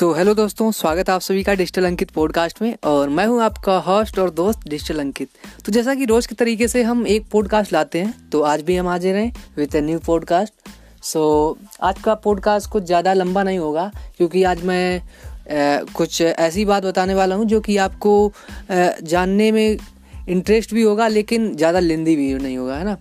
सो so, hello दोस्तों स्वागत है आप सभी का डिजिटल अंकित पॉडकास्ट में और मैं हूँ आपका होस्ट और दोस्त डिजिटल अंकित तो जैसा कि रोज के तरीके से हम एक पॉडकास्ट लाते हैं तो आज भी हम हाजिर हैं with a new podcast so आज का पॉडकास्ट कुछ ज़्यादा लंबा नहीं होगा क्योंकि आज मैं आ, कुछ ऐसी बात बताने वाला हूँ जो कि आपको आ, जानने में इंटरेस्ट भी होगा लेकिन ज़्यादा लेंदी भी नहीं होगा है ना?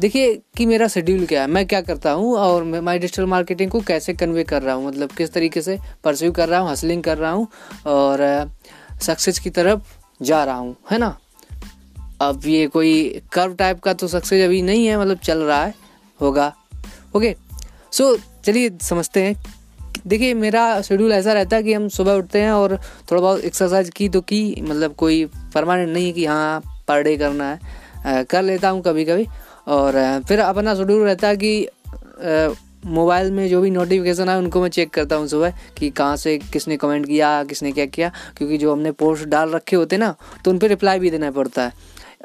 देखिए कि मेरा शेड्यूल क्या है? मैं क्या करता हूँ और मैं डिजिटल मार्केटिंग को कैसे कन्वे कर रहा हूँ? मतलब किस तरीके से परस्यू कर रहा हूँ हसलिंग कर रहा हूँ और सक्सेस की तरफ़ जा रहा हूँ है ना? अब ये कोई कर्व टाइप का तो सक्सेस अभी नहीं है मतलब चल रहा है होगा। ओके सो चलिए समझते हैं। देखिए मेरा शेड्यूल ऐसा रहता है कि हम सुबह उठते हैं और थोड़ा बहुत एक्सरसाइज की तो की मतलब कोई परमानेंट नहीं है कि हाँ पर डे करना है। आ, कर लेता हूँ कभी कभी और फिर अपना शेड्यूल रहता है कि मोबाइल में जो भी नोटिफिकेशन आए उनको मैं चेक करता हूँ सुबह कि कहाँ से किसने कमेंट किया, किसने क्या किया, क्योंकि जो हमने पोस्ट डाल रखे होते ना तो उन पर रिप्लाई भी देना पड़ता है।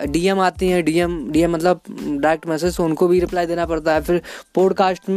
डीएम आती हैं, डीएम डीएम मतलब डायरेक्ट मैसेज तो उनको भी रिप्लाई देना पड़ता है। फिर पॉडकास्ट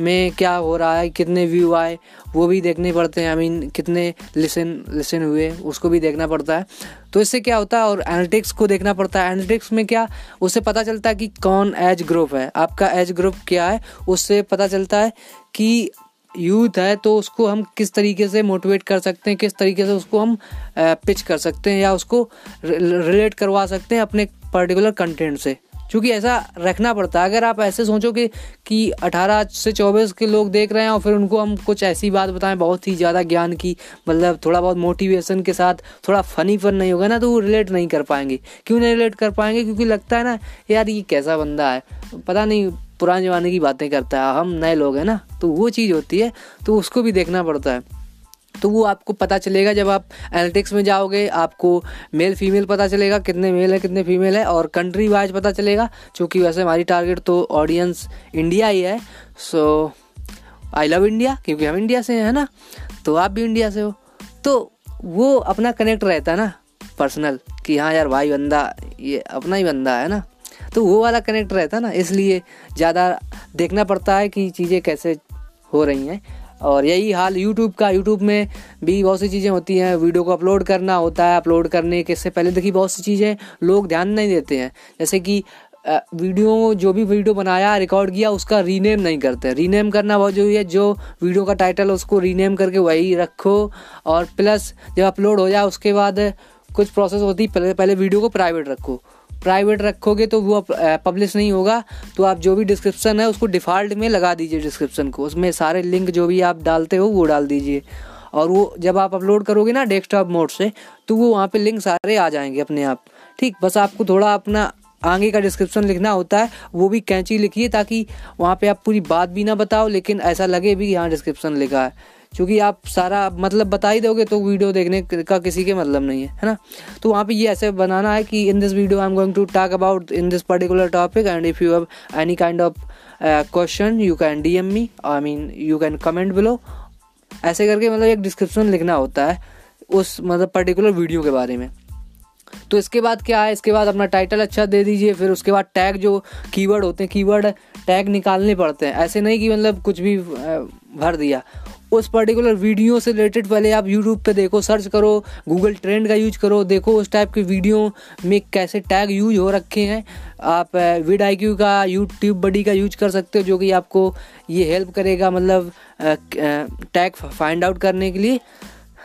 में क्या हो रहा है, कितने व्यू आए, वो भी देखने पड़ते हैं। आई मीन कितने लिसन लिसन हुए, उसको भी देखना पड़ता है। तो इससे क्या होता है, और एनालिटिक्स को देखना पड़ता है। एनालिटिक्स में क्या, उससे पता चलता है कि कौन एज ग्रुप है। आपका एज ग्रुप क्या है, उससे पता चलता है कि यूथ है तो उसको हम किस तरीके से मोटिवेट कर सकते हैं, किस तरीके से उसको हम पिच कर सकते हैं या उसको रिलेट करवा सकते हैं अपने पर्टिकुलर कंटेंट से। क्योंकि ऐसा रखना पड़ता है। अगर आप ऐसे सोचोगे कि 18 से 24 के लोग देख रहे हैं और फिर उनको हम कुछ ऐसी बात बताएँ, बहुत ही ज़्यादा ज्ञान की मतलब थोड़ा बहुत मोटिवेशन के साथ थोड़ा फनी फन नहीं होगा ना तो वो रिलेट नहीं कर पाएँगे। क्यों नहीं रिलेट कर पाएँगे? क्योंकि लगता है ना, यार ये कैसा बंदा है? पता नहीं पुराने ज़माने की बातें करता है, हम नए लोग हैं ना तो वो चीज़ होती है तो उसको भी देखना पड़ता है। तो वो आपको पता चलेगा जब आप एनालिटिक्स में जाओगे, आपको मेल फीमेल पता चलेगा कितने मेल है, कितने फीमेल है, और कंट्री वाइज पता चलेगा क्योंकि वैसे हमारी टारगेट तो ऑडियंस इंडिया ही है सो आई लव इंडिया क्योंकि हम इंडिया से हैं ना? तो आप भी इंडिया से हो। तो वो अपना कनेक्ट रहता है ना पर्सनल कि हाँ यार, भाई बंदा, ये अपना ही बंदा है ना? तो वो वाला कनेक्ट रहता ना, इसलिए ज़्यादा देखना पड़ता है कि चीज़ें कैसे हो रही हैं। और यही हाल यूट्यूब का यूट्यूब में भी बहुत सी चीज़ें होती हैं। वीडियो को अपलोड करना होता है अपलोड करने के से पहले देखिए बहुत सी चीज़ें लोग ध्यान नहीं देते हैं। जैसे कि वीडियो जो भी वीडियो बनाया रिकॉर्ड किया, उसका रीनेम नहीं करते। रीनेम करना बहुत ज़रूरी है, जो वीडियो का टाइटल उसको रीनेम करके वही रखो। और प्लस जब अपलोड हो जाए, उसके बाद कुछ प्रोसेस होती है पहले पहले वीडियो को प्राइवेट रखो। प्राइवेट रखोगे तो वो पब्लिश नहीं होगा। तो आप जो भी डिस्क्रिप्शन है, उसको डिफ़ॉल्ट में लगा दीजिए डिस्क्रिप्शन को। उसमें सारे लिंक जो भी आप डालते हो, वो डाल दीजिए। और वो जब आप अपलोड करोगे ना डेस्कटॉप मोड से तो वो वहाँ पे लिंक सारे आ जाएँगे अपने आप। ठीक, बस आपको थोड़ा अपना आगे का डिस्क्रिप्शन लिखना होता है, वो भी कैंची लिखिए ताकि वहाँ पे आप पूरी बात भी ना बताओ, लेकिन ऐसा लगे भी यहाँ डिस्क्रिप्शन लिखा है। क्योंकि आप सारा मतलब बता ही दोगे तो वीडियो देखने का किसी के मतलब नहीं है है ना? तो वहाँ पे ये ऐसे बनाना है कि in this video I am going to talk about in this particular topic and if you have any kind of question you can D M me I mean you can comment below ऐसे करके मतलब एक description लिखना होता है उस मतलब particular video के बारे में। तो इसके बाद क्या है? इसके बाद अपना टाइटल अच्छा दे दीजिए, फिर उसके बाद टैग जो कीवर्ड होते हैं कीवर्ड टैग निकालने पड़ते हैं। ऐसे नहीं कि मतलब कुछ भी भर दिया। उस पर्टिकुलर वीडियो से रिलेटेड पहले आप यूट्यूब पे देखो सर्च करो गूगल ट्रेंड का यूज़ करो, देखो उस टाइप के वीडियो में कैसे टैग यूज़ हो रखे हैं। आप विड आई क्यू का यूट्यूब बडी का यूज़ कर सकते हो, जो कि आपको ये हेल्प करेगा मतलब टैग फाइंड आउट करने के लिए,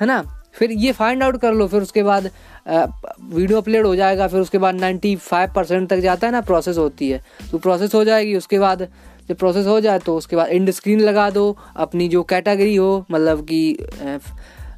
है ना? फिर ये फाइंड आउट कर लो, फिर उसके बाद वीडियो अपलोड हो जाएगा, फिर उसके बाद 95 परसेंट तक जाता है ना प्रोसेस होती है। तो प्रोसेस हो जाएगी, उसके बाद जब प्रोसेस हो जाए तो उसके बाद इंड स्क्रीन लगा दो, अपनी जो कैटेगरी हो मतलब कि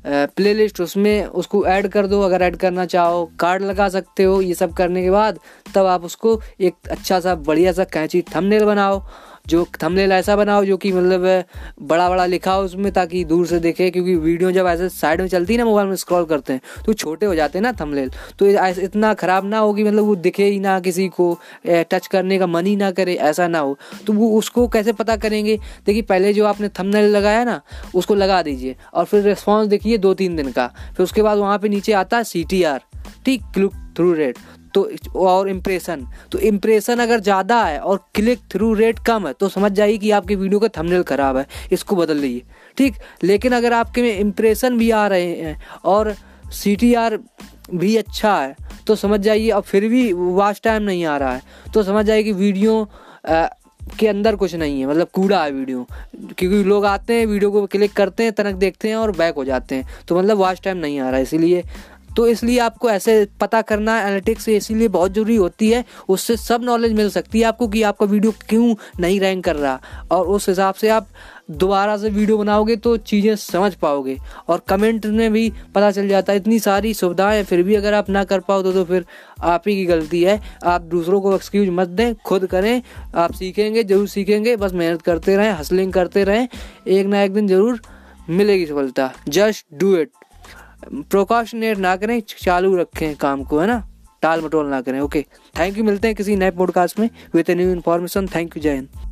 प्ले लिस्ट उसमें उसको ऐड कर दो, अगर ऐड करना चाहो कार्ड लगा सकते हो, ये सब करने के बाद तब आप उसको एक अच्छा सा बढ़िया सा कैंची थंबनेल बनाओ। जो थंबनेल ऐसा बनाओ जो कि मतलब बड़ा बड़ा लिखा हो उसमें ताकि दूर से देखे, क्योंकि वीडियो जब ऐसे साइड में चलती है ना मोबाइल में स्क्रॉल करते हैं तो छोटे हो जाते हैं ना थंबनेल तो इतना ख़राब ना हो कि मतलब वो दिखे ही ना किसी को टच करने का मन ही ना करे, ऐसा ना हो। तो वो उसको कैसे पता करेंगे? देखिए, पहले जो आपने थंबनेल लगाया ना, उसको लगा दीजिए और फिर रिस्पॉन्स देखिए दो तीन दिन का। फिर उसके बाद वहाँ पर नीचे आता है सी टी आर ठीक क्लिक थ्रू रेट तो और इम्प्रेशन तो इम्प्रेशन अगर ज़्यादा है और क्लिक थ्रू रेट कम है तो समझ जाइए कि आपके वीडियो का थंबनेल ख़राब है। इसको बदल लीजिए ठीक? लेकिन अगर आपके में इम्प्रेशन भी आ रहे हैं और सीटीआर भी अच्छा है तो समझ जाइए अब फिर भी वाच टाइम नहीं आ रहा है। तो समझ जाइए कि वीडियो आ, के अंदर कुछ नहीं है मतलब कूड़ा है वीडियो क्योंकि लोग आते हैं वीडियो को क्लिक करते हैं तनक देखते हैं और बैक हो जाते हैं। तो मतलब वॉच टाइम नहीं आ रहा है इसीलिए तो इसलिए आपको ऐसे पता करना एनालिटिक्स इसीलिए बहुत ज़रूरी होती है उससे सब नॉलेज मिल सकती है आपको कि आपका वीडियो क्यों नहीं रैंक कर रहा। और उस हिसाब से आप दोबारा से वीडियो बनाओगे तो चीज़ें समझ पाओगे। और कमेंट में भी पता चल जाता है इतनी सारी सुविधाएँ फिर भी अगर आप ना कर पाओ तो, तो फिर आप ही की गलती है। आप दूसरों को एक्सक्यूज मत दें खुद करें आप सीखेंगे ज़रूर सीखेंगे बस मेहनत करते रहें हसलिंग करते रहें एक ना एक दिन ज़रूर मिलेगी सफलता। जस्ट डू इट प्रोकॉशनेट ना करें, चालू रखें काम को, है ना? टाल मटोल ना करें। ओके थैंक यू मिलते हैं किसी नए पॉडकास्ट में। With a new information thank you Jai Hind